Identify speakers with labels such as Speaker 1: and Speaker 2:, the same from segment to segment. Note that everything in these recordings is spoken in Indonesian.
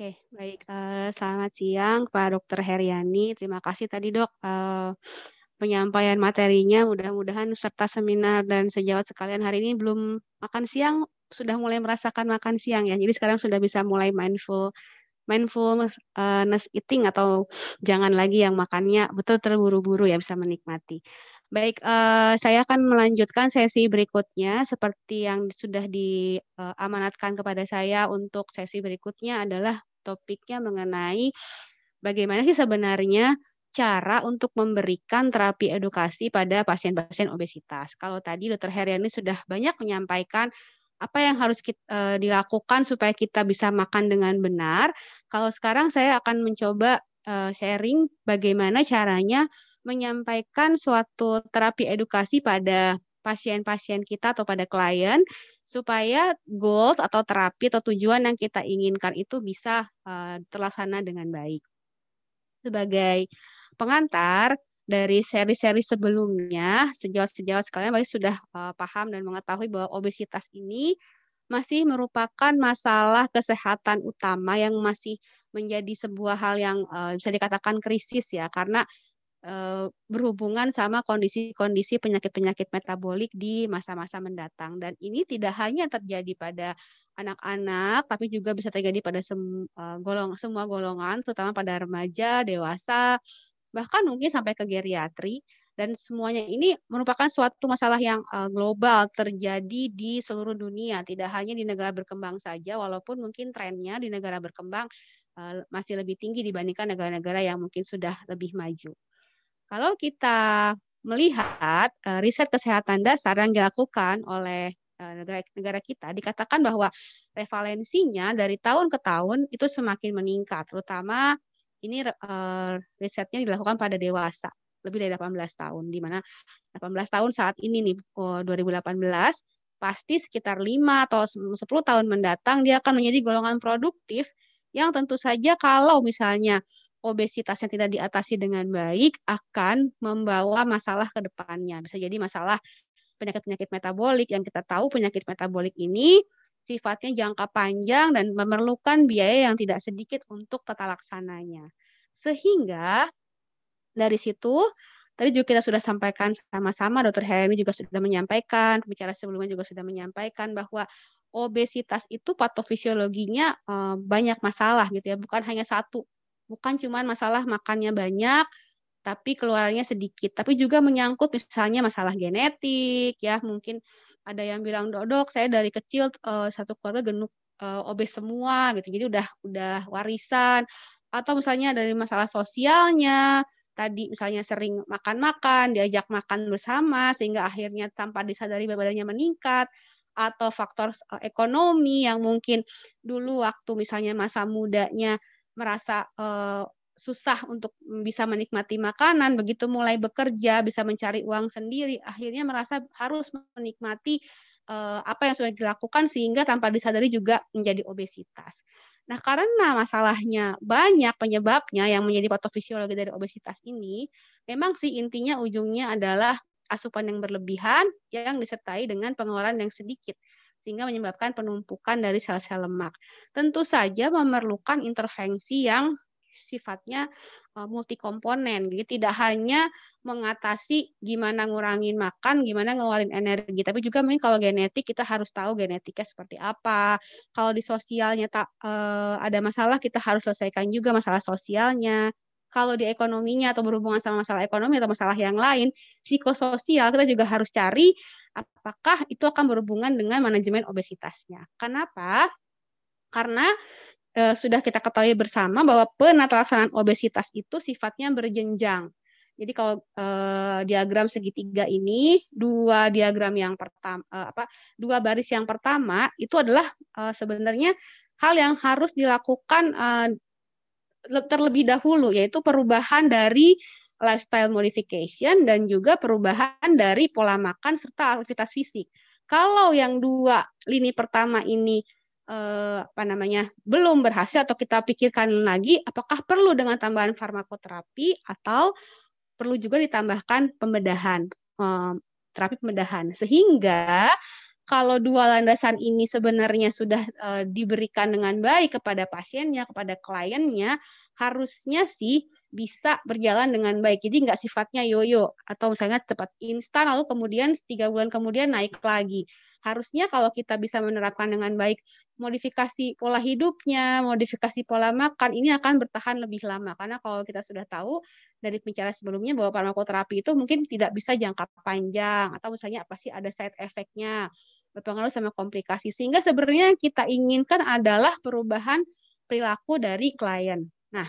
Speaker 1: Oke, baik. Uh, selamat siang Pak Dokter Heriani. Terima kasih tadi dok uh, penyampaian materinya. Mudah-mudahan serta seminar dan sejawat sekalian hari ini belum makan siang sudah mulai merasakan makan siang ya. Jadi sekarang sudah bisa mulai mindful mindfulness eating atau jangan lagi yang makannya betul terburu-buru ya bisa menikmati. Baik, saya akan melanjutkan sesi berikutnya seperti yang sudah diamanatkan kepada saya untuk sesi berikutnya adalah topiknya mengenai bagaimana sih sebenarnya cara untuk memberikan terapi edukasi pada pasien-pasien obesitas. Kalau tadi Dr. Heriani sudah banyak menyampaikan apa yang harus kita, uh, dilakukan supaya kita bisa makan dengan benar. Kalau sekarang saya akan mencoba uh, sharing bagaimana caranya menyampaikan suatu terapi edukasi pada pasien-pasien kita atau pada klien supaya goals atau terapi atau tujuan yang kita inginkan itu bisa uh, terlaksana dengan baik. Sebagai pengantar dari seri-seri sebelumnya, sejauh-sejauh sekalian pasti sudah uh, paham dan mengetahui bahwa obesitas ini masih merupakan masalah kesehatan utama yang masih menjadi sebuah hal yang uh, bisa dikatakan krisis ya karena berhubungan sama kondisi-kondisi penyakit-penyakit metabolik di masa-masa mendatang dan ini tidak hanya terjadi pada anak-anak tapi juga bisa terjadi pada sem uh, golong semua golongan terutama pada remaja, dewasa, bahkan mungkin sampai ke geriatri dan semuanya ini merupakan suatu masalah yang uh, global terjadi di seluruh dunia, tidak hanya di negara berkembang saja walaupun mungkin trennya di negara berkembang masih lebih tinggi dibandingkan negara-negara yang mungkin sudah lebih maju. Kalau kita melihat uh, riset kesehatan dasar yang dilakukan oleh uh, negara, negara kita, dikatakan bahwa prevalensinya dari tahun ke tahun itu semakin meningkat, terutama ini uh, risetnya dilakukan pada dewasa lebih dari 18 tahun, di mana 18 tahun saat ini nih oh, 2018 pasti sekitar 5 atau 10 tahun mendatang dia akan menjadi golongan produktif yang tentu saja kalau misalnya obesitas yang tidak diatasi dengan baik akan membawa masalah ke depannya. Bisa jadi masalah penyakit-penyakit metabolik yang kita tahu penyakit metabolik ini sifatnya jangka panjang dan memerlukan biaya yang tidak sedikit untuk tata laksananya. Sehingga dari situ tadi juga kita sudah sampaikan sama-sama dokter Helmi juga sudah menyampaikan, pembicara sebelumnya juga sudah menyampaikan bahwa obesitas itu patofisiologinya eh, banyak masalah gitu ya, bukan hanya satu bukan cuma masalah makannya banyak tapi keluarnya sedikit. Tapi juga menyangkut misalnya masalah genetik ya. Mungkin ada yang bilang dodok saya dari kecil uh, satu keluarga genuk uh, obes semua gitu. Jadi udah udah warisan. Atau misalnya dari masalah sosialnya tadi misalnya sering makan-makan diajak makan bersama sehingga akhirnya tanpa disadari badannya meningkat. Atau faktor uh, ekonomi yang mungkin dulu waktu misalnya masa mudanya merasa uh, susah untuk bisa menikmati makanan, begitu mulai bekerja, bisa mencari uang sendiri, akhirnya merasa harus menikmati uh, apa yang sudah dilakukan sehingga tanpa disadari juga menjadi obesitas. Nah, karena masalahnya banyak penyebabnya yang menjadi patofisiologi dari obesitas ini, memang sih intinya ujungnya adalah asupan yang berlebihan yang disertai dengan pengeluaran yang sedikit sehingga menyebabkan penumpukan dari sel-sel lemak. Tentu saja memerlukan intervensi yang sifatnya uh, multikomponen. Jadi tidak hanya mengatasi gimana ngurangin makan, gimana ngeluarin energi, tapi juga mungkin kalau genetik kita harus tahu genetiknya seperti apa. Kalau di sosialnya tak uh, ada masalah, kita harus selesaikan juga masalah sosialnya. Kalau di ekonominya atau berhubungan sama masalah ekonomi atau masalah yang lain, psikososial kita juga harus cari apakah itu akan berhubungan dengan manajemen obesitasnya. Kenapa? Karena e, sudah kita ketahui bersama bahwa penatalaksanaan obesitas itu sifatnya berjenjang. Jadi kalau e, diagram segitiga ini dua diagram yang pertama e, apa dua baris yang pertama itu adalah e, sebenarnya hal yang harus dilakukan e, terlebih dahulu yaitu perubahan dari lifestyle modification dan juga perubahan dari pola makan serta aktivitas fisik. Kalau yang dua lini pertama ini eh, apa namanya belum berhasil atau kita pikirkan lagi apakah perlu dengan tambahan farmakoterapi atau perlu juga ditambahkan pembedahan eh, terapi pembedahan sehingga kalau dua landasan ini sebenarnya sudah uh, diberikan dengan baik kepada pasiennya, kepada kliennya, harusnya sih bisa berjalan dengan baik. Jadi nggak sifatnya yoyo atau misalnya cepat instan lalu kemudian tiga bulan kemudian naik lagi. Harusnya kalau kita bisa menerapkan dengan baik modifikasi pola hidupnya, modifikasi pola makan ini akan bertahan lebih lama karena kalau kita sudah tahu dari bicara sebelumnya bahwa farmakoterapi itu mungkin tidak bisa jangka panjang atau misalnya apa sih ada side effect-nya berpengaruh sama komplikasi sehingga sebenarnya yang kita inginkan adalah perubahan perilaku dari klien. Nah,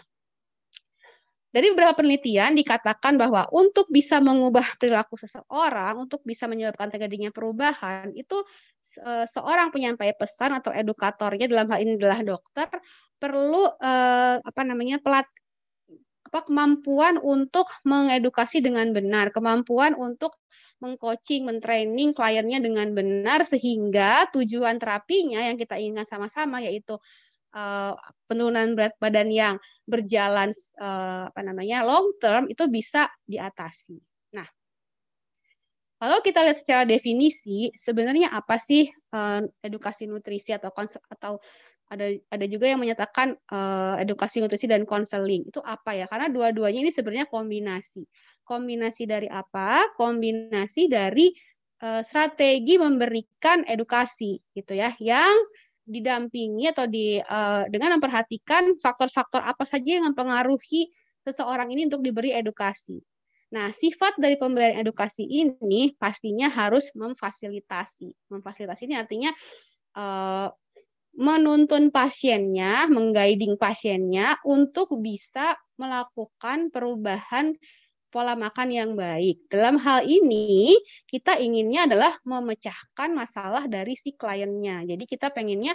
Speaker 1: dari beberapa penelitian dikatakan bahwa untuk bisa mengubah perilaku seseorang, untuk bisa menyebabkan terjadinya perubahan, itu e, seorang penyampai pesan atau edukatornya dalam hal ini adalah dokter perlu eh, apa namanya pelat apa kemampuan untuk mengedukasi dengan benar, kemampuan untuk mengcoaching, mentraining kliennya dengan benar sehingga tujuan terapinya yang kita inginkan sama-sama yaitu uh, penurunan berat badan yang berjalan uh, apa namanya long term itu bisa diatasi. Nah, kalau kita lihat secara definisi, sebenarnya apa sih uh, edukasi nutrisi atau atau ada ada juga yang menyatakan uh, edukasi nutrisi dan konseling itu apa ya? Karena dua-duanya ini sebenarnya kombinasi. Kombinasi dari apa? Kombinasi dari uh, strategi memberikan edukasi gitu ya, yang didampingi atau di uh, dengan memperhatikan faktor-faktor apa saja yang mempengaruhi seseorang ini untuk diberi edukasi. Nah, sifat dari pemberian edukasi ini pastinya harus memfasilitasi. Memfasilitasi ini artinya uh, menuntun pasiennya, mengguiding pasiennya untuk bisa melakukan perubahan pola makan yang baik. Dalam hal ini, kita inginnya adalah memecahkan masalah dari si kliennya. Jadi kita pengennya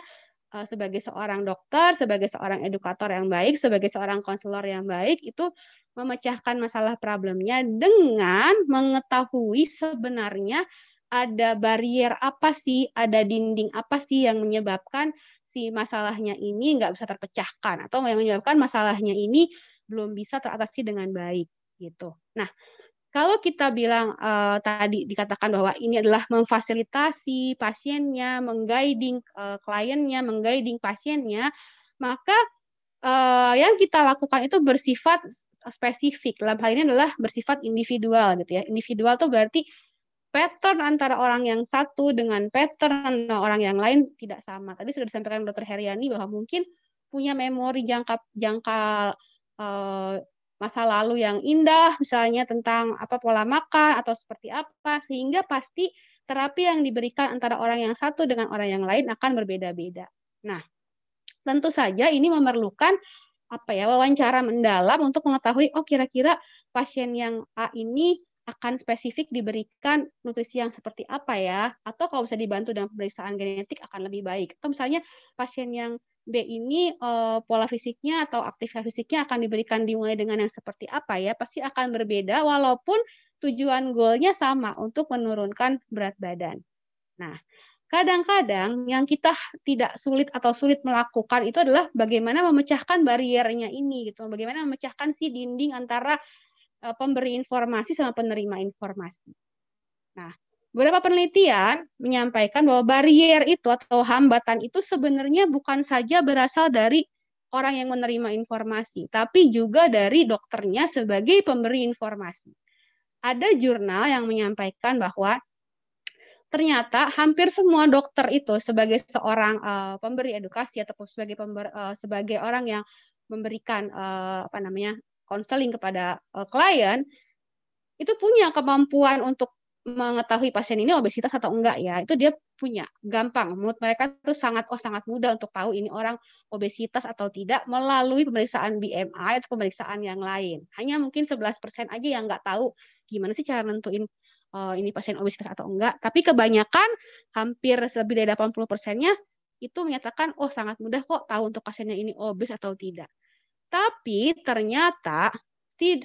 Speaker 1: uh, sebagai seorang dokter, sebagai seorang edukator yang baik, sebagai seorang konselor yang baik, itu memecahkan masalah problemnya dengan mengetahui sebenarnya ada barrier apa sih, ada dinding apa sih yang menyebabkan si masalahnya ini nggak bisa terpecahkan atau yang menyebabkan masalahnya ini belum bisa teratasi dengan baik gitu. Nah, kalau kita bilang uh, tadi dikatakan bahwa ini adalah memfasilitasi pasiennya, mengguiding uh, kliennya, mengguiding pasiennya, maka uh, yang kita lakukan itu bersifat spesifik. Dalam hal ini adalah bersifat individual gitu ya. Individual itu berarti pattern antara orang yang satu dengan pattern orang yang lain tidak sama. Tadi sudah disampaikan Dr. Heriani bahwa mungkin punya memori jangka jangka uh, masa lalu yang indah, misalnya tentang apa pola makan atau seperti apa, sehingga pasti terapi yang diberikan antara orang yang satu dengan orang yang lain akan berbeda-beda. Nah, tentu saja ini memerlukan apa ya wawancara mendalam untuk mengetahui oh kira-kira pasien yang A ini akan spesifik diberikan nutrisi yang seperti apa ya atau kalau bisa dibantu dengan pemeriksaan genetik akan lebih baik atau misalnya pasien yang B ini uh, pola fisiknya atau aktivitas fisiknya akan diberikan dimulai dengan yang seperti apa ya pasti akan berbeda walaupun tujuan goalnya sama untuk menurunkan berat badan. Nah, kadang-kadang yang kita tidak sulit atau sulit melakukan itu adalah bagaimana memecahkan bariernya ini gitu, bagaimana memecahkan si dinding antara uh, pemberi informasi sama penerima informasi. Nah, Beberapa penelitian menyampaikan bahwa barrier itu atau hambatan itu sebenarnya bukan saja berasal dari orang yang menerima informasi, tapi juga dari dokternya sebagai pemberi informasi. Ada jurnal yang menyampaikan bahwa ternyata hampir semua dokter itu sebagai seorang uh, pemberi edukasi ataupun sebagai pember, uh, sebagai orang yang memberikan uh, apa namanya konseling kepada uh, klien itu punya kemampuan untuk mengetahui pasien ini obesitas atau enggak ya itu dia punya gampang. Menurut mereka itu sangat oh sangat mudah untuk tahu ini orang obesitas atau tidak melalui pemeriksaan BMI atau pemeriksaan yang lain. Hanya mungkin 11% aja yang nggak tahu gimana sih cara nentuin uh, ini pasien obesitas atau enggak. Tapi kebanyakan hampir lebih dari 80 persennya itu menyatakan oh sangat mudah kok tahu untuk pasiennya ini obes atau tidak. Tapi ternyata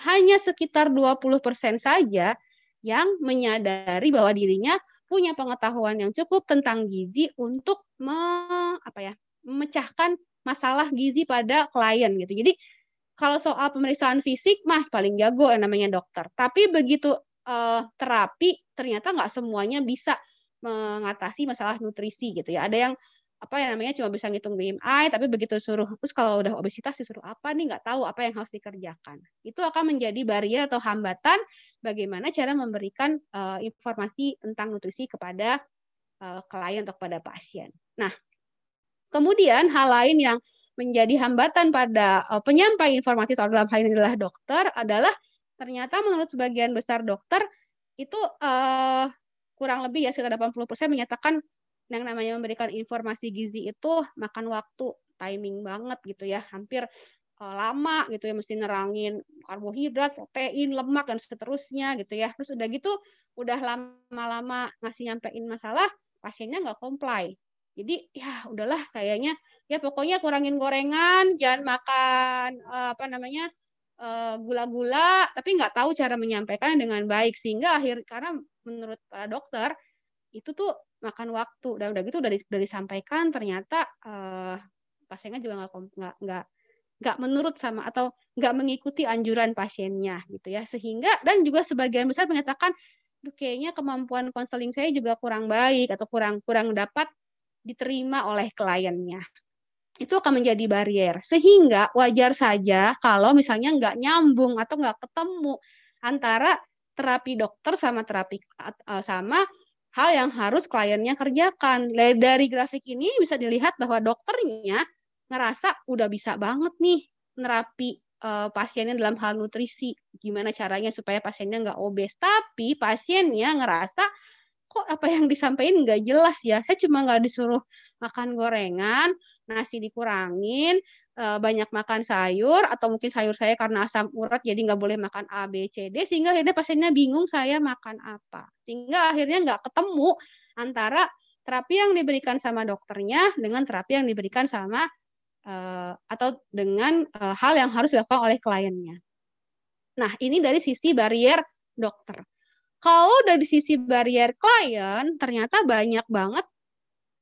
Speaker 1: hanya sekitar 20% saja yang menyadari bahwa dirinya punya pengetahuan yang cukup tentang gizi untuk me, apa ya, memecahkan masalah gizi pada klien gitu. Jadi kalau soal pemeriksaan fisik mah paling jago yang namanya dokter. Tapi begitu uh, terapi ternyata nggak semuanya bisa mengatasi masalah nutrisi gitu ya. Ada yang apa yang namanya cuma bisa ngitung BMI tapi begitu suruh terus kalau udah obesitas disuruh apa nih nggak tahu apa yang harus dikerjakan itu akan menjadi barrier atau hambatan bagaimana cara memberikan uh, informasi tentang nutrisi kepada uh, klien atau kepada pasien. Nah kemudian hal lain yang menjadi hambatan pada uh, penyampai informasi soal dalam hal ini adalah dokter adalah ternyata menurut sebagian besar dokter itu uh, kurang lebih ya sekitar 80% menyatakan yang namanya memberikan informasi gizi itu makan waktu timing banget gitu ya. Hampir lama gitu ya mesti nerangin karbohidrat protein lemak dan seterusnya gitu ya. Terus udah gitu udah lama-lama ngasih nyampein masalah pasiennya nggak comply. Jadi ya udahlah kayaknya. Ya pokoknya kurangin gorengan jangan makan uh, apa namanya eh, gula-gula tapi nggak tahu cara menyampaikan dengan baik. Sehingga akhir karena menurut para dokter itu tuh makan waktu. Dan udah gitu udah, disampaikan ternyata pasiennya juga nggak nggak nggak menurut sama atau nggak mengikuti anjuran pasiennya gitu ya. Sehingga dan juga sebagian besar menyatakan kayaknya kemampuan konseling saya juga kurang baik atau kurang kurang dapat diterima oleh kliennya. Itu akan menjadi barrier sehingga wajar saja kalau misalnya nggak nyambung atau nggak ketemu antara terapi dokter sama terapi eh, sama hal yang harus kliennya kerjakan. Dari grafik ini bisa dilihat bahwa dokternya ngerasa udah bisa banget nih nerapi uh, pasiennya dalam hal nutrisi. Gimana caranya supaya pasiennya nggak obes. Tapi pasiennya ngerasa kok apa yang disampaikan nggak jelas ya. Saya cuma nggak disuruh makan gorengan, nasi dikurangin, Eh, banyak makan sayur atau mungkin sayur saya karena asam urat jadi nggak boleh makan A, B, C, D sehingga akhirnya pasiennya bingung saya makan apa. Sehingga akhirnya nggak ketemu antara terapi yang diberikan sama dokternya dengan terapi yang diberikan sama uh, atau dengan uh, hal yang harus dilakukan oleh kliennya. Nah, ini dari sisi barrier dokter. Kalau dari sisi barrier klien, ternyata banyak banget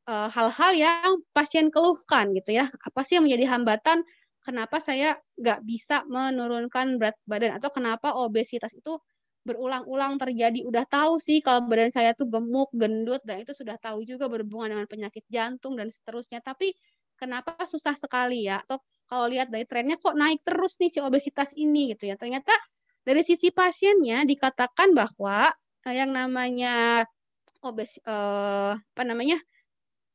Speaker 1: Eh, hal-hal yang pasien keluhkan gitu ya. Apa sih yang menjadi hambatan kenapa saya nggak bisa menurunkan berat badan atau kenapa obesitas itu berulang-ulang terjadi. Udah tahu sih kalau badan saya tuh gemuk, gendut dan itu sudah tahu juga berhubungan dengan penyakit jantung dan seterusnya. Tapi kenapa susah sekali ya? Atau kalau lihat dari trennya kok naik terus nih si obesitas ini gitu ya. Ternyata dari sisi pasiennya dikatakan bahwa yang namanya obes eh, apa namanya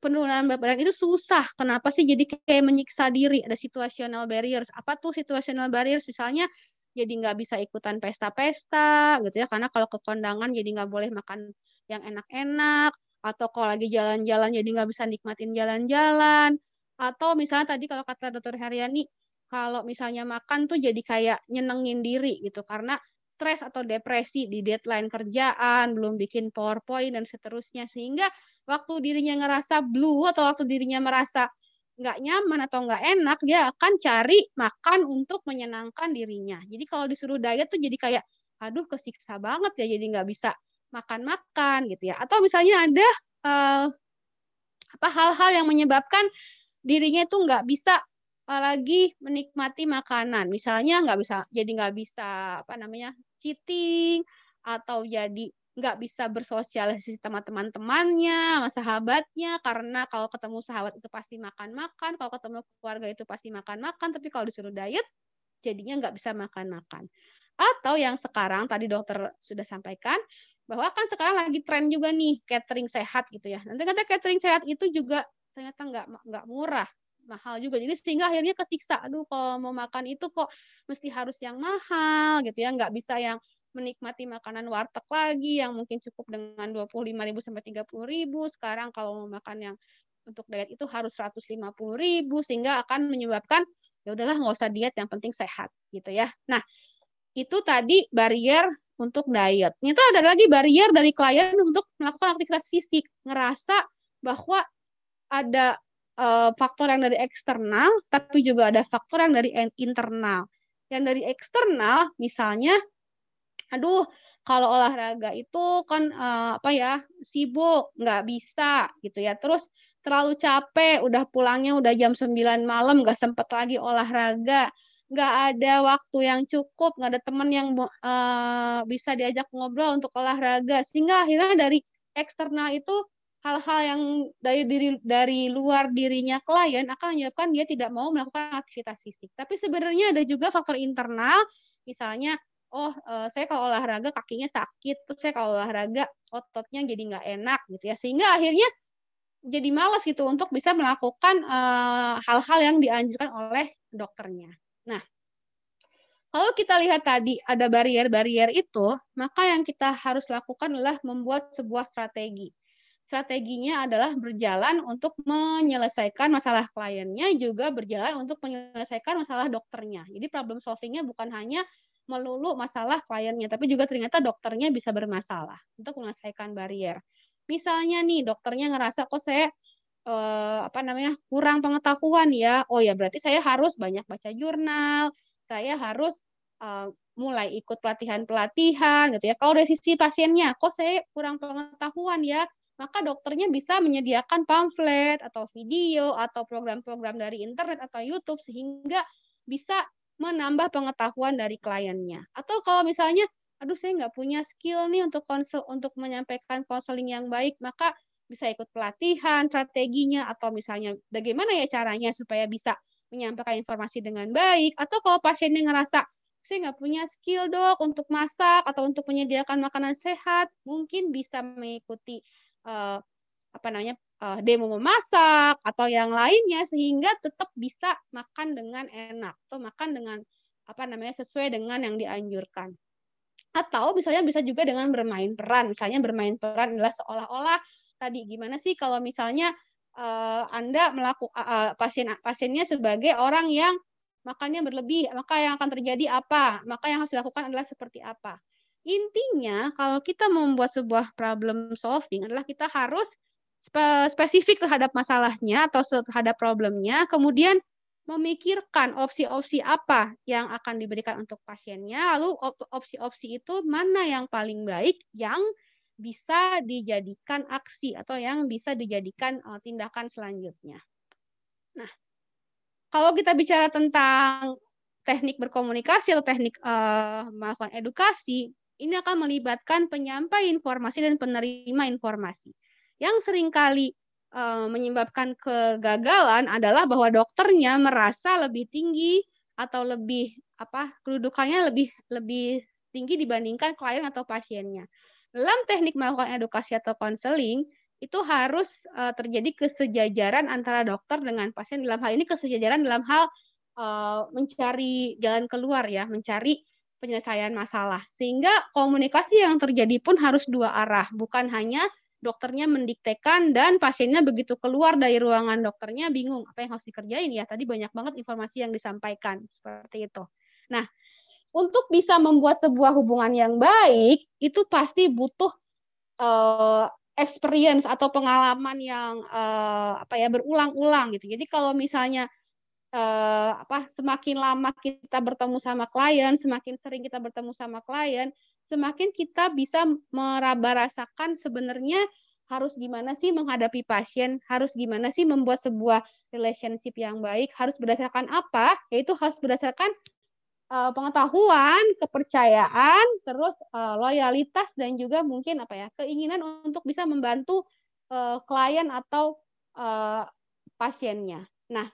Speaker 1: penurunan berat badan itu susah. Kenapa sih jadi kayak menyiksa diri? Ada situational barriers. Apa tuh situational barriers? Misalnya jadi nggak bisa ikutan pesta-pesta gitu ya. Karena kalau ke kondangan jadi nggak boleh makan yang enak-enak. Atau kalau lagi jalan-jalan jadi nggak bisa nikmatin jalan-jalan. Atau misalnya tadi kalau kata dokter Heriani, kalau misalnya makan tuh jadi kayak nyenengin diri gitu. Karena stres atau depresi di deadline kerjaan, belum bikin PowerPoint dan seterusnya. Sehingga waktu dirinya ngerasa blue atau waktu dirinya merasa nggak nyaman atau nggak enak, dia akan cari makan untuk menyenangkan dirinya. Jadi kalau disuruh diet tuh jadi kayak, aduh kesiksa banget ya, jadi nggak bisa makan-makan gitu ya. Atau misalnya ada uh, apa hal-hal yang menyebabkan dirinya itu nggak bisa uh, lagi menikmati makanan. Misalnya nggak bisa, jadi nggak bisa apa namanya cheating atau jadi nggak bisa bersosialisasi sama teman-temannya, sama sahabatnya, karena kalau ketemu sahabat itu pasti makan-makan, kalau ketemu keluarga itu pasti makan-makan, tapi kalau disuruh diet, jadinya nggak bisa makan-makan. Atau yang sekarang tadi dokter sudah sampaikan, bahwa kan sekarang lagi tren juga nih catering sehat gitu ya. Nanti kata catering sehat itu juga ternyata nggak nggak murah, mahal juga. Jadi sehingga akhirnya kesiksa, aduh kalau mau makan itu kok mesti harus yang mahal gitu ya, nggak bisa yang menikmati makanan warteg lagi yang mungkin cukup dengan 25.000 sampai 30.000. Sekarang kalau mau makan yang untuk diet itu harus 150.000 sehingga akan menyebabkan ya udahlah nggak usah diet yang penting sehat gitu ya. Nah, itu tadi barrier untuk diet. Ternyata ada lagi barrier dari klien untuk melakukan aktivitas fisik, ngerasa bahwa ada uh, faktor yang dari eksternal, tapi juga ada faktor yang dari internal. Yang dari eksternal, misalnya aduh kalau olahraga itu kan uh, apa ya sibuk nggak bisa gitu ya terus terlalu capek udah pulangnya udah jam 9 malam nggak sempet lagi olahraga nggak ada waktu yang cukup nggak ada teman yang uh, bisa diajak ngobrol untuk olahraga sehingga akhirnya dari eksternal itu hal-hal yang dari diri dari luar dirinya klien akan menyebabkan dia tidak mau melakukan aktivitas fisik. Tapi sebenarnya ada juga faktor internal, misalnya oh uh, saya kalau olahraga kakinya sakit, terus saya kalau olahraga ototnya jadi nggak enak gitu ya, sehingga akhirnya jadi malas gitu untuk bisa melakukan eh, hal-hal uh, yang dianjurkan oleh dokternya. Nah, kalau kita lihat tadi ada barrier-barrier itu, maka yang kita harus lakukan adalah membuat sebuah strategi. Strateginya adalah berjalan untuk menyelesaikan masalah kliennya, juga berjalan untuk menyelesaikan masalah dokternya. Jadi problem solvingnya bukan hanya melulu masalah kliennya, tapi juga ternyata dokternya bisa bermasalah untuk menyelesaikan barrier. Misalnya nih dokternya ngerasa kok saya eh, apa namanya kurang pengetahuan ya, oh ya berarti saya harus banyak baca jurnal, saya harus eh, mulai ikut pelatihan-pelatihan gitu ya. Kalau dari sisi pasiennya, kok saya kurang pengetahuan ya, maka dokternya bisa menyediakan pamflet atau video atau program-program dari internet atau YouTube sehingga bisa menambah pengetahuan dari kliennya. Atau kalau misalnya, aduh saya nggak punya skill nih untuk konsul untuk menyampaikan konseling yang baik, maka bisa ikut pelatihan, strateginya, atau misalnya bagaimana ya caranya supaya bisa menyampaikan informasi dengan baik. Atau kalau pasiennya ngerasa, saya nggak punya skill dok untuk masak atau untuk menyediakan makanan sehat, mungkin bisa mengikuti uh, apa namanya uh, demo memasak atau yang lainnya sehingga tetap bisa makan dengan enak atau makan dengan apa namanya sesuai dengan yang dianjurkan. Atau misalnya bisa juga dengan bermain peran. Misalnya bermain peran adalah seolah-olah tadi gimana sih kalau misalnya uh, Anda melakukan uh, pasien pasiennya sebagai orang yang makannya berlebih, maka yang akan terjadi apa? Maka yang harus dilakukan adalah seperti apa? Intinya, kalau kita membuat sebuah problem solving adalah kita harus spesifik terhadap masalahnya atau terhadap problemnya, kemudian memikirkan opsi-opsi apa yang akan diberikan untuk pasiennya, lalu opsi-opsi itu mana yang paling baik yang bisa dijadikan aksi atau yang bisa dijadikan uh, tindakan selanjutnya. Nah, kalau kita bicara tentang teknik berkomunikasi atau teknik uh, melakukan edukasi, ini akan melibatkan penyampai informasi dan penerima informasi yang sering kali uh, menyebabkan kegagalan adalah bahwa dokternya merasa lebih tinggi atau lebih apa kedudukannya lebih lebih tinggi dibandingkan klien atau pasiennya. Dalam teknik melakukan edukasi atau konseling itu harus uh, terjadi kesejajaran antara dokter dengan pasien dalam hal ini kesejajaran dalam hal uh, mencari jalan keluar ya, mencari penyelesaian masalah. Sehingga komunikasi yang terjadi pun harus dua arah, bukan hanya dokternya mendiktekan dan pasiennya begitu keluar dari ruangan dokternya bingung apa yang harus dikerjain ya tadi banyak banget informasi yang disampaikan seperti itu. Nah, untuk bisa membuat sebuah hubungan yang baik itu pasti butuh uh, experience atau pengalaman yang uh, apa ya berulang-ulang gitu. Jadi kalau misalnya uh, apa semakin lama kita bertemu sama klien, semakin sering kita bertemu sama klien, semakin kita bisa meraba rasakan sebenarnya harus gimana sih menghadapi pasien, harus gimana sih membuat sebuah relationship yang baik, harus berdasarkan apa? Yaitu harus berdasarkan uh, pengetahuan, kepercayaan, terus uh, loyalitas dan juga mungkin apa ya keinginan untuk bisa membantu uh, klien atau uh, pasiennya. Nah,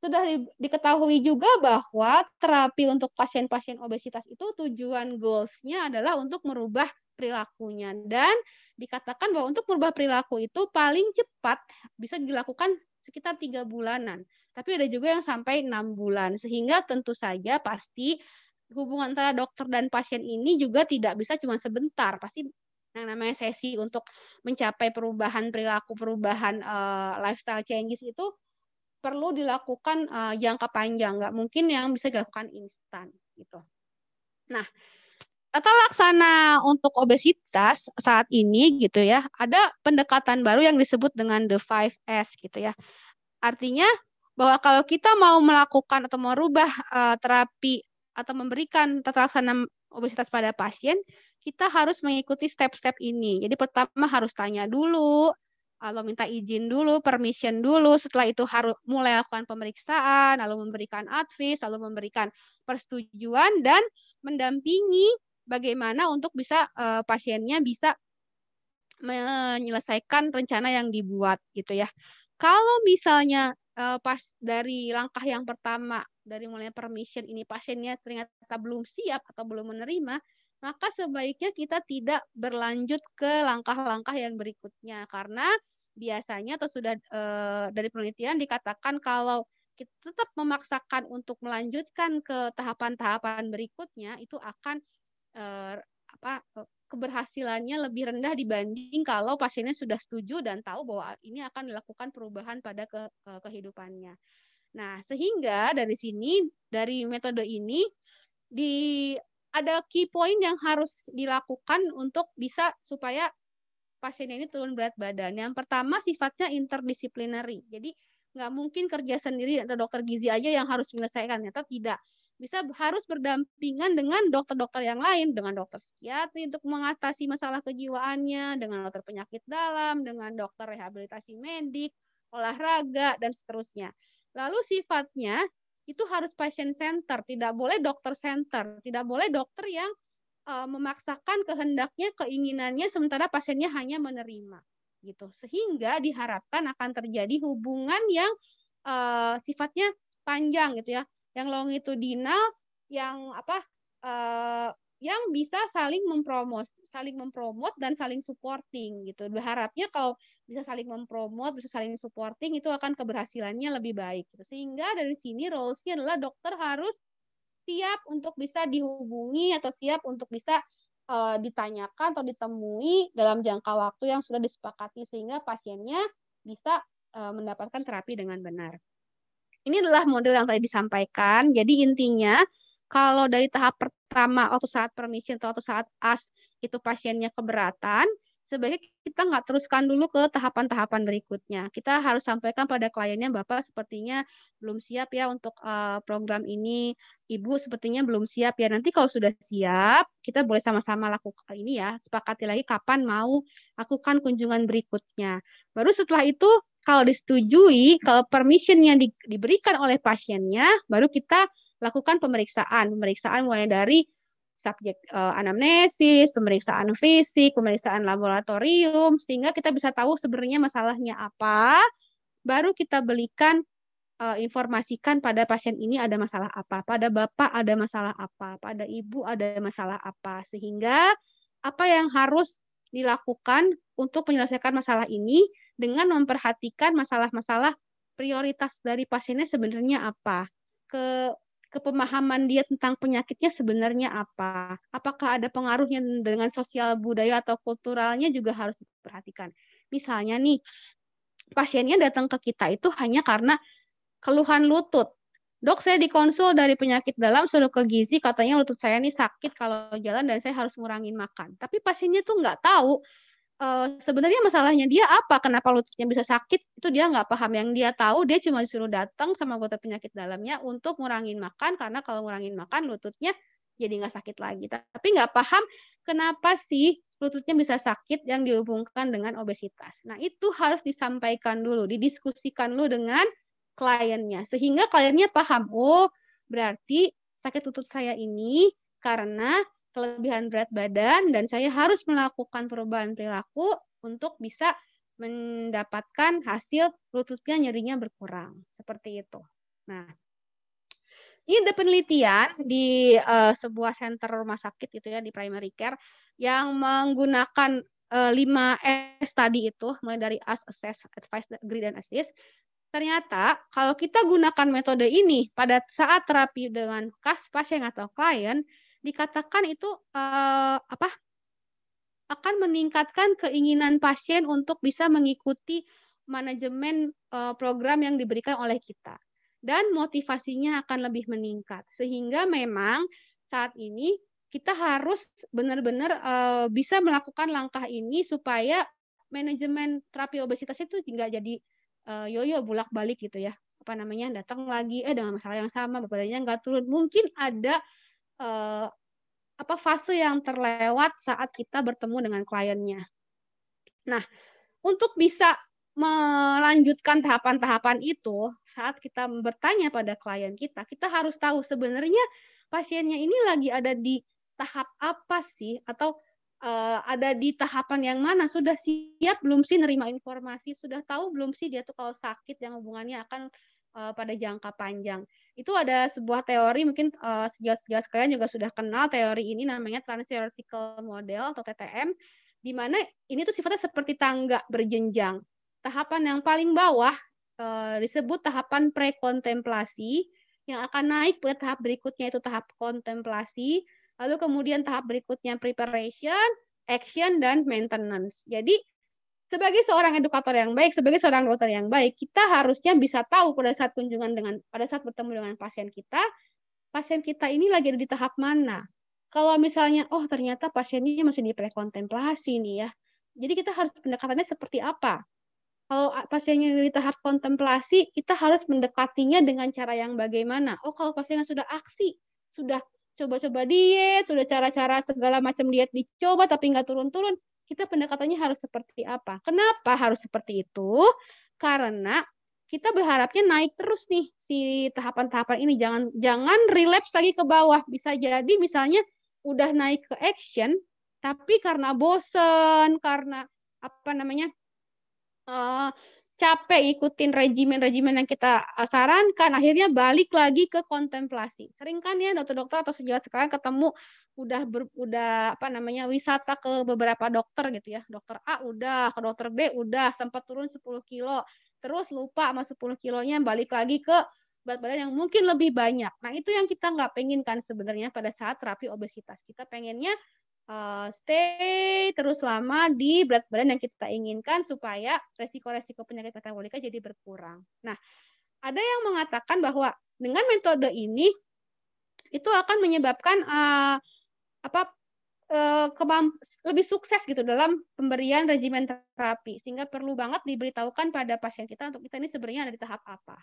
Speaker 1: sudah di, diketahui juga bahwa terapi untuk pasien-pasien obesitas itu tujuan goals-nya adalah untuk merubah perilakunya dan dikatakan bahwa untuk merubah perilaku itu paling cepat bisa dilakukan sekitar tiga bulanan. Tapi ada juga yang sampai enam bulan sehingga tentu saja pasti hubungan antara dokter dan pasien ini juga tidak bisa cuma sebentar. Pasti yang namanya sesi untuk mencapai perubahan perilaku, perubahan uh, lifestyle changes itu perlu dilakukan uh, jangka panjang, nggak mungkin yang bisa dilakukan instan gitu. Nah, tata laksana untuk obesitas saat ini gitu ya, ada pendekatan baru yang disebut dengan the 5S gitu ya. Artinya bahwa kalau kita mau melakukan atau merubah uh, terapi atau memberikan tata laksana obesitas pada pasien, kita harus mengikuti step-step ini. Jadi pertama harus tanya dulu, lalu minta izin dulu, permission dulu, setelah itu harus mulai lakukan pemeriksaan, lalu memberikan advice, lalu memberikan persetujuan dan mendampingi bagaimana untuk bisa uh, pasiennya bisa menyelesaikan rencana yang dibuat gitu ya. Kalau misalnya uh, pas dari langkah yang pertama dari mulai permission ini pasiennya ternyata belum siap atau belum menerima, maka sebaiknya kita tidak berlanjut ke langkah-langkah yang berikutnya karena biasanya atau sudah uh, dari penelitian dikatakan kalau kita tetap memaksakan untuk melanjutkan ke tahapan-tahapan berikutnya itu akan uh, apa keberhasilannya lebih rendah dibanding kalau pasiennya sudah setuju dan tahu bahwa ini akan dilakukan perubahan pada ke, ke kehidupannya. Nah, sehingga dari sini dari metode ini di ada key point yang harus dilakukan untuk bisa supaya pasien ini turun berat badan. Yang pertama sifatnya interdisciplinary. Jadi nggak mungkin kerja sendiri atau dokter gizi aja yang harus menyelesaikan. Ternyata tidak bisa harus berdampingan dengan dokter-dokter yang lain, dengan dokter psikiatri untuk mengatasi masalah kejiwaannya, dengan dokter penyakit dalam, dengan dokter rehabilitasi medik, olahraga, dan seterusnya. Lalu sifatnya itu harus patient center, tidak boleh dokter center, tidak boleh dokter yang uh, memaksakan kehendaknya, keinginannya, sementara pasiennya hanya menerima gitu. Sehingga diharapkan akan terjadi hubungan yang uh, sifatnya panjang gitu ya yang longitudinal yang apa uh, yang bisa saling mempromot, saling mempromot dan saling supporting gitu. Berharapnya kalau bisa saling mempromot, bisa saling supporting itu akan keberhasilannya lebih baik. Gitu. Sehingga dari sini roles-nya adalah dokter harus siap untuk bisa dihubungi atau siap untuk bisa uh, ditanyakan atau ditemui dalam jangka waktu yang sudah disepakati sehingga pasiennya bisa uh, mendapatkan terapi dengan benar. Ini adalah model yang tadi disampaikan. Jadi intinya kalau dari tahap pertama waktu saat permission atau saat as itu pasiennya keberatan, sebaiknya kita nggak teruskan dulu ke tahapan-tahapan berikutnya. Kita harus sampaikan pada kliennya, Bapak sepertinya belum siap ya untuk uh, program ini, Ibu sepertinya belum siap ya. Nanti kalau sudah siap, kita boleh sama-sama lakukan ini ya, sepakati lagi kapan mau lakukan kunjungan berikutnya. Baru setelah itu kalau disetujui, kalau permission yang di, diberikan oleh pasiennya, baru kita lakukan pemeriksaan. Pemeriksaan mulai dari subjek uh, anamnesis, pemeriksaan fisik, pemeriksaan laboratorium, sehingga kita bisa tahu sebenarnya masalahnya apa. Baru kita belikan uh, informasikan pada pasien ini ada masalah apa, pada bapak ada masalah apa, pada ibu ada masalah apa, sehingga apa yang harus dilakukan untuk menyelesaikan masalah ini dengan memperhatikan masalah-masalah prioritas dari pasiennya sebenarnya apa, ke kepemahaman dia tentang penyakitnya sebenarnya apa, apakah ada pengaruhnya dengan sosial budaya atau kulturalnya juga harus diperhatikan. Misalnya nih, pasiennya datang ke kita itu hanya karena keluhan lutut. Dok, saya dikonsul dari penyakit dalam suruh ke gizi, katanya lutut saya ini sakit kalau jalan dan saya harus ngurangin makan. Tapi pasiennya tuh nggak tahu uh, sebenarnya masalahnya dia apa? Kenapa lututnya bisa sakit? Itu dia nggak paham. Yang dia tahu dia cuma disuruh datang sama dokter penyakit dalamnya untuk ngurangin makan karena kalau ngurangin makan lututnya jadi nggak sakit lagi. Tapi nggak paham kenapa sih lututnya bisa sakit yang dihubungkan dengan obesitas. Nah itu harus disampaikan dulu didiskusikan dulu dengan kliennya sehingga kliennya paham oh berarti sakit lutut saya ini karena kelebihan berat badan dan saya harus melakukan perubahan perilaku untuk bisa mendapatkan hasil lututnya nyerinya berkurang seperti itu. Nah, ini ada penelitian di uh, sebuah center rumah sakit itu ya di primary care yang menggunakan uh, 5S tadi itu mulai dari as, assess, advise, agree dan assist. Ternyata kalau kita gunakan metode ini pada saat terapi dengan kas pasien atau klien, dikatakan itu uh, apa akan meningkatkan keinginan pasien untuk bisa mengikuti manajemen uh, program yang diberikan oleh kita. Dan motivasinya akan lebih meningkat. Sehingga memang saat ini kita harus benar-benar uh, bisa melakukan langkah ini supaya manajemen terapi obesitas itu tidak jadi uh, yoyo bolak-balik gitu ya. Apa namanya datang lagi eh dengan masalah yang sama badannya nggak turun. Mungkin ada uh, apa fase yang terlewat saat kita bertemu dengan kliennya. Nah, untuk bisa melanjutkan tahapan-tahapan itu, saat kita bertanya pada klien kita, kita harus tahu sebenarnya pasiennya ini lagi ada di tahap apa sih atau uh, ada di tahapan yang mana? Sudah siap belum sih nerima informasi? Sudah tahu belum sih dia tuh kalau sakit yang hubungannya akan uh, pada jangka panjang? Itu ada sebuah teori mungkin uh, sejauh-sejauh sekalian juga sudah kenal teori ini namanya Transtheoretical Model atau TTM di mana ini tuh sifatnya seperti tangga berjenjang. Tahapan yang paling bawah uh, disebut tahapan prekontemplasi yang akan naik pada tahap berikutnya itu tahap kontemplasi Lalu kemudian tahap berikutnya preparation, action, dan maintenance. Jadi sebagai seorang edukator yang baik, sebagai seorang dokter yang baik, kita harusnya bisa tahu pada saat kunjungan dengan pada saat bertemu dengan pasien kita, pasien kita ini lagi ada di tahap mana. Kalau misalnya, oh ternyata pasiennya masih di prekontemplasi nih ya. Jadi kita harus pendekatannya seperti apa? Kalau pasiennya di tahap kontemplasi, kita harus mendekatinya dengan cara yang bagaimana? Oh, kalau pasiennya sudah aksi, sudah coba-coba diet, sudah cara-cara segala macam diet dicoba tapi nggak turun-turun, kita pendekatannya harus seperti apa? Kenapa harus seperti itu? Karena kita berharapnya naik terus nih si tahapan-tahapan ini jangan jangan relapse lagi ke bawah. Bisa jadi misalnya udah naik ke action tapi karena bosen, karena apa namanya? Uh, capek ikutin regimen-regimen yang kita uh, sarankan, akhirnya balik lagi ke kontemplasi. Sering kan ya dokter-dokter atau sejauh sekarang ketemu udah ber, udah apa namanya wisata ke beberapa dokter gitu ya. Dokter A udah, ke dokter B udah sempat turun 10 kilo, terus lupa sama 10 kilonya balik lagi ke berat badan yang mungkin lebih banyak. Nah itu yang kita nggak pengen kan sebenarnya pada saat terapi obesitas. Kita pengennya uh, stay terus lama di berat badan yang kita inginkan supaya resiko-resiko penyakit metabolika jadi berkurang. Nah, ada yang mengatakan bahwa dengan metode ini itu akan menyebabkan uh, apa uh, lebih sukses gitu dalam pemberian regimen terapi sehingga perlu banget diberitahukan pada pasien kita untuk kita ini sebenarnya ada di tahap apa.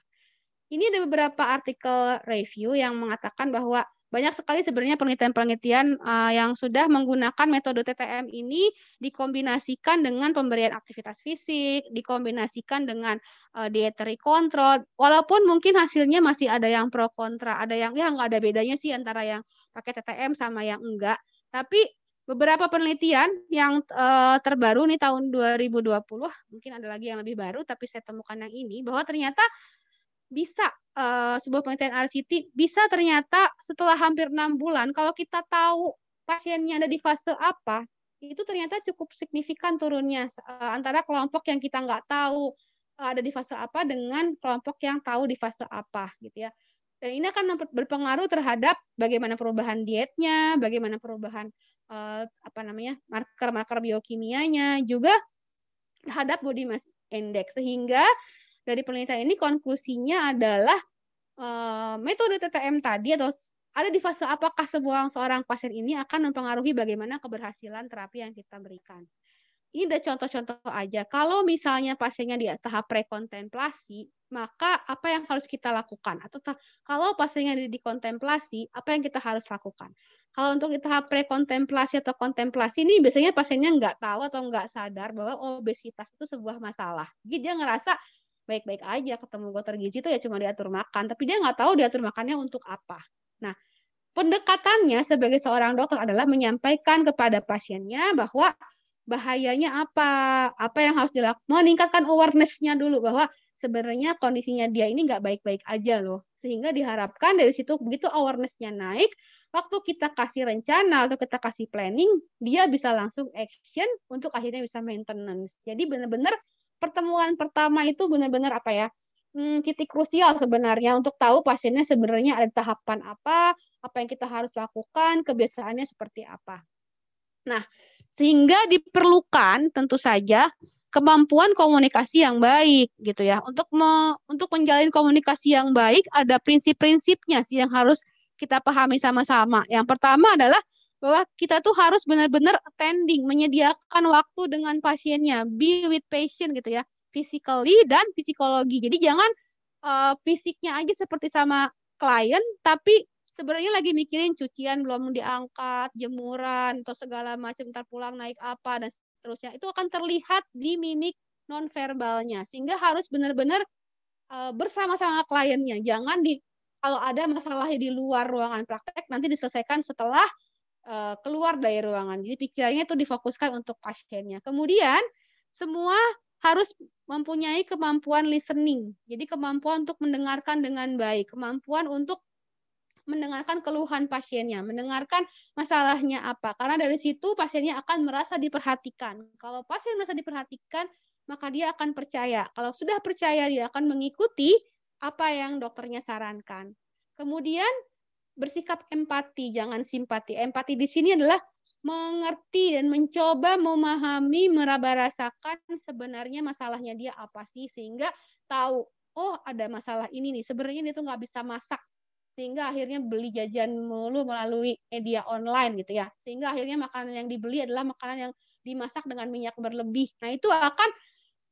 Speaker 1: Ini ada beberapa artikel review yang mengatakan bahwa banyak sekali sebenarnya penelitian-penelitian uh, yang sudah menggunakan metode TTM ini dikombinasikan dengan pemberian aktivitas fisik, dikombinasikan dengan uh, dietary control, walaupun mungkin hasilnya masih ada yang pro kontra, ada yang ya nggak ada bedanya sih antara yang pakai TTM sama yang enggak. Tapi beberapa penelitian yang uh, terbaru nih tahun 2020, mungkin ada lagi yang lebih baru, tapi saya temukan yang ini bahwa ternyata bisa uh, sebuah penelitian RCT bisa ternyata setelah hampir enam bulan kalau kita tahu pasiennya ada di fase apa itu ternyata cukup signifikan turunnya uh, antara kelompok yang kita nggak tahu ada di fase apa dengan kelompok yang tahu di fase apa gitu ya dan ini akan berpengaruh terhadap bagaimana perubahan dietnya bagaimana perubahan uh, apa namanya marker-marker biokimianya juga terhadap body mass index sehingga dari penelitian ini konklusinya adalah uh, metode TTM tadi atau ada di fase apakah sebuah seorang pasien ini akan mempengaruhi bagaimana keberhasilan terapi yang kita berikan. Ini ada contoh-contoh aja. Kalau misalnya pasiennya di tahap prekontemplasi, maka apa yang harus kita lakukan? Atau kalau pasiennya di, di kontemplasi, apa yang kita harus lakukan? Kalau untuk di tahap prekontemplasi atau kontemplasi ini biasanya pasiennya nggak tahu atau nggak sadar bahwa obesitas itu sebuah masalah. Jadi dia ngerasa baik-baik aja ketemu dokter gizi itu ya cuma diatur makan, tapi dia nggak tahu diatur makannya untuk apa. Nah, pendekatannya sebagai seorang dokter adalah menyampaikan kepada pasiennya bahwa bahayanya apa, apa yang harus dilakukan, meningkatkan awareness-nya dulu bahwa sebenarnya kondisinya dia ini nggak baik-baik aja loh. Sehingga diharapkan dari situ begitu awareness-nya naik, waktu kita kasih rencana atau kita kasih planning, dia bisa langsung action untuk akhirnya bisa maintenance. Jadi benar-benar pertemuan pertama itu benar-benar apa ya hmm, titik krusial sebenarnya untuk tahu pasiennya sebenarnya ada tahapan apa, apa yang kita harus lakukan, kebiasaannya seperti apa. Nah, sehingga diperlukan tentu saja kemampuan komunikasi yang baik gitu ya. Untuk me, untuk menjalin komunikasi yang baik ada prinsip-prinsipnya sih yang harus kita pahami sama-sama. Yang pertama adalah bahwa kita tuh harus benar-benar attending, menyediakan waktu dengan pasiennya, be with patient gitu ya, physically dan psikologi. Jadi jangan uh, fisiknya aja seperti sama klien, tapi sebenarnya lagi mikirin cucian belum diangkat, jemuran atau segala macam ntar pulang naik apa dan seterusnya. Itu akan terlihat di mimik nonverbalnya, sehingga harus benar-benar uh, bersama-sama kliennya. Jangan di kalau ada masalah di luar ruangan praktek nanti diselesaikan setelah uh, keluar dari ruangan. Jadi pikirannya itu difokuskan untuk pasiennya. Kemudian semua harus mempunyai kemampuan listening. Jadi kemampuan untuk mendengarkan dengan baik, kemampuan untuk mendengarkan keluhan pasiennya, mendengarkan masalahnya apa. Karena dari situ pasiennya akan merasa diperhatikan. Kalau pasien merasa diperhatikan, maka dia akan percaya. Kalau sudah percaya, dia akan mengikuti apa yang dokternya sarankan. Kemudian bersikap empati, jangan simpati. Empati di sini adalah mengerti dan mencoba memahami, meraba rasakan sebenarnya masalahnya dia apa sih sehingga tahu oh ada masalah ini nih sebenarnya dia tuh nggak bisa masak sehingga akhirnya beli jajan mulu melalui media online gitu ya. Sehingga akhirnya makanan yang dibeli adalah makanan yang dimasak dengan minyak berlebih. Nah itu akan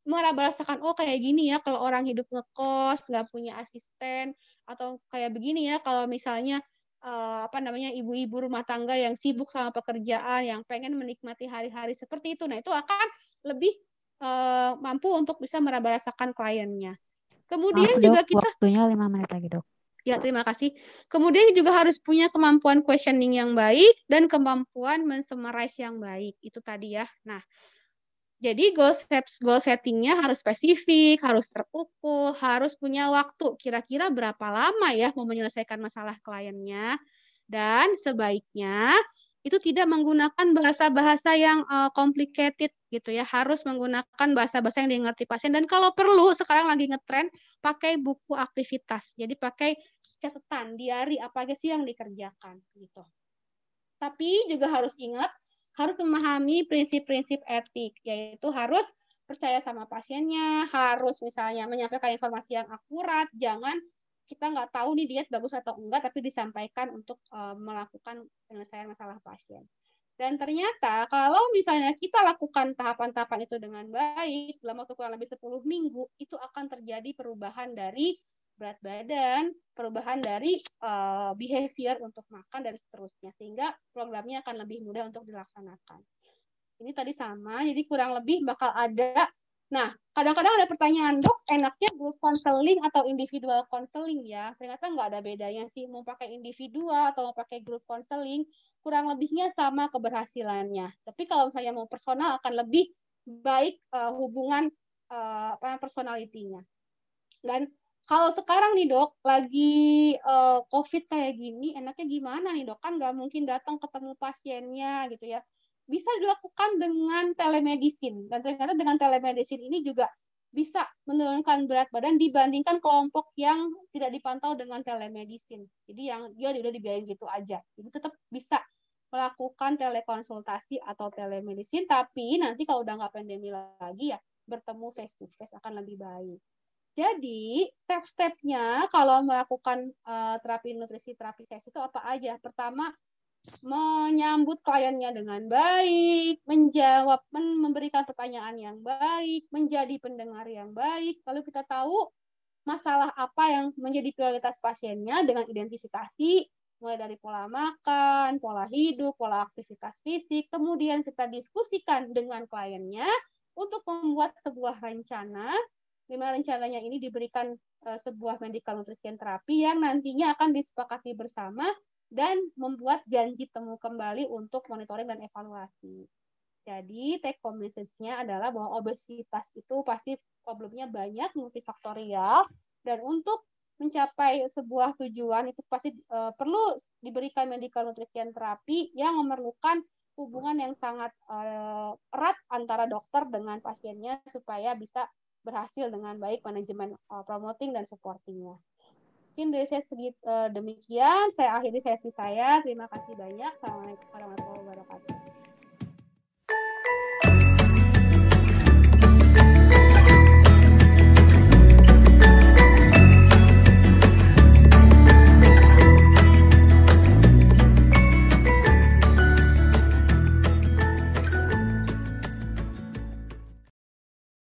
Speaker 1: meraba rasakan oh kayak gini ya kalau orang hidup ngekos nggak punya asisten atau kayak begini ya kalau misalnya uh, apa namanya ibu-ibu rumah tangga yang sibuk sama pekerjaan yang pengen menikmati hari-hari seperti itu. Nah itu akan lebih uh, mampu untuk bisa meraba rasakan kliennya. Kemudian Maaf, juga dok, kita
Speaker 2: waktunya lima menit lagi dok
Speaker 1: Ya, terima kasih. Kemudian juga harus punya kemampuan questioning yang baik dan kemampuan mensummarize yang baik. Itu tadi ya. Nah, jadi goal set goal settingnya harus spesifik, harus terukur, harus punya waktu. Kira-kira berapa lama ya mau menyelesaikan masalah kliennya? Dan sebaiknya itu tidak menggunakan bahasa-bahasa yang uh, complicated gitu ya. Harus menggunakan bahasa-bahasa yang dimengerti pasien. Dan kalau perlu sekarang lagi ngetren pakai buku aktivitas. Jadi pakai catatan diary apa aja sih yang dikerjakan gitu. Tapi juga harus ingat harus memahami prinsip-prinsip etik. Yaitu harus percaya sama pasiennya harus misalnya menyampaikan informasi yang akurat. Jangan kita nggak tahu nih diet bagus atau enggak, tapi disampaikan untuk uh, melakukan penyelesaian masalah pasien. Dan ternyata kalau misalnya kita lakukan tahapan-tahapan itu dengan baik, dalam waktu kurang lebih 10 minggu, itu akan terjadi perubahan dari berat badan, perubahan dari uh, behavior untuk makan, dan seterusnya. Sehingga programnya akan lebih mudah untuk dilaksanakan. Ini tadi sama, jadi kurang lebih bakal ada Nah, kadang-kadang ada pertanyaan, dok, enaknya group counseling atau individual counseling ya? Ternyata nggak ada bedanya sih, mau pakai individual atau mau pakai group counseling, kurang lebihnya sama keberhasilannya. Tapi kalau misalnya mau personal akan lebih baik uh, hubungan uh, personalitinya. Dan kalau sekarang nih dok, lagi uh, COVID kayak gini, enaknya gimana nih dok? Kan nggak mungkin datang ketemu pasiennya gitu ya bisa dilakukan dengan telemedicine dan ternyata dengan telemedicine ini juga bisa menurunkan berat badan dibandingkan kelompok yang tidak dipantau dengan telemedicine. Jadi yang dia udah dibiarin gitu aja. Jadi tetap bisa melakukan telekonsultasi atau telemedicine, tapi nanti kalau udah nggak pandemi lagi ya bertemu face to face akan lebih baik. Jadi step-stepnya kalau melakukan uh, terapi nutrisi terapi sesi itu apa aja? Pertama menyambut kliennya dengan baik, menjawab, memberikan pertanyaan yang baik, menjadi pendengar yang baik. Lalu kita tahu masalah apa yang menjadi prioritas pasiennya dengan identifikasi mulai dari pola makan, pola hidup, pola aktivitas fisik, kemudian kita diskusikan dengan kliennya untuk membuat sebuah rencana di rencananya ini diberikan uh, sebuah medical nutrition terapi yang nantinya akan disepakati bersama dan membuat janji temu kembali untuk monitoring dan evaluasi. Jadi take home message-nya adalah bahwa obesitas itu pasti problemnya banyak multifaktorial dan untuk mencapai sebuah tujuan itu pasti uh, perlu diberikan medical nutrition terapi yang memerlukan hubungan yang sangat uh, erat antara dokter dengan pasiennya supaya bisa berhasil dengan baik manajemen uh, promoting dan supportingnya. Mungkin dari saya segit, uh, demikian. Saya akhiri sesi saya. Terima kasih banyak. Assalamualaikum warahmatullahi wabarakatuh.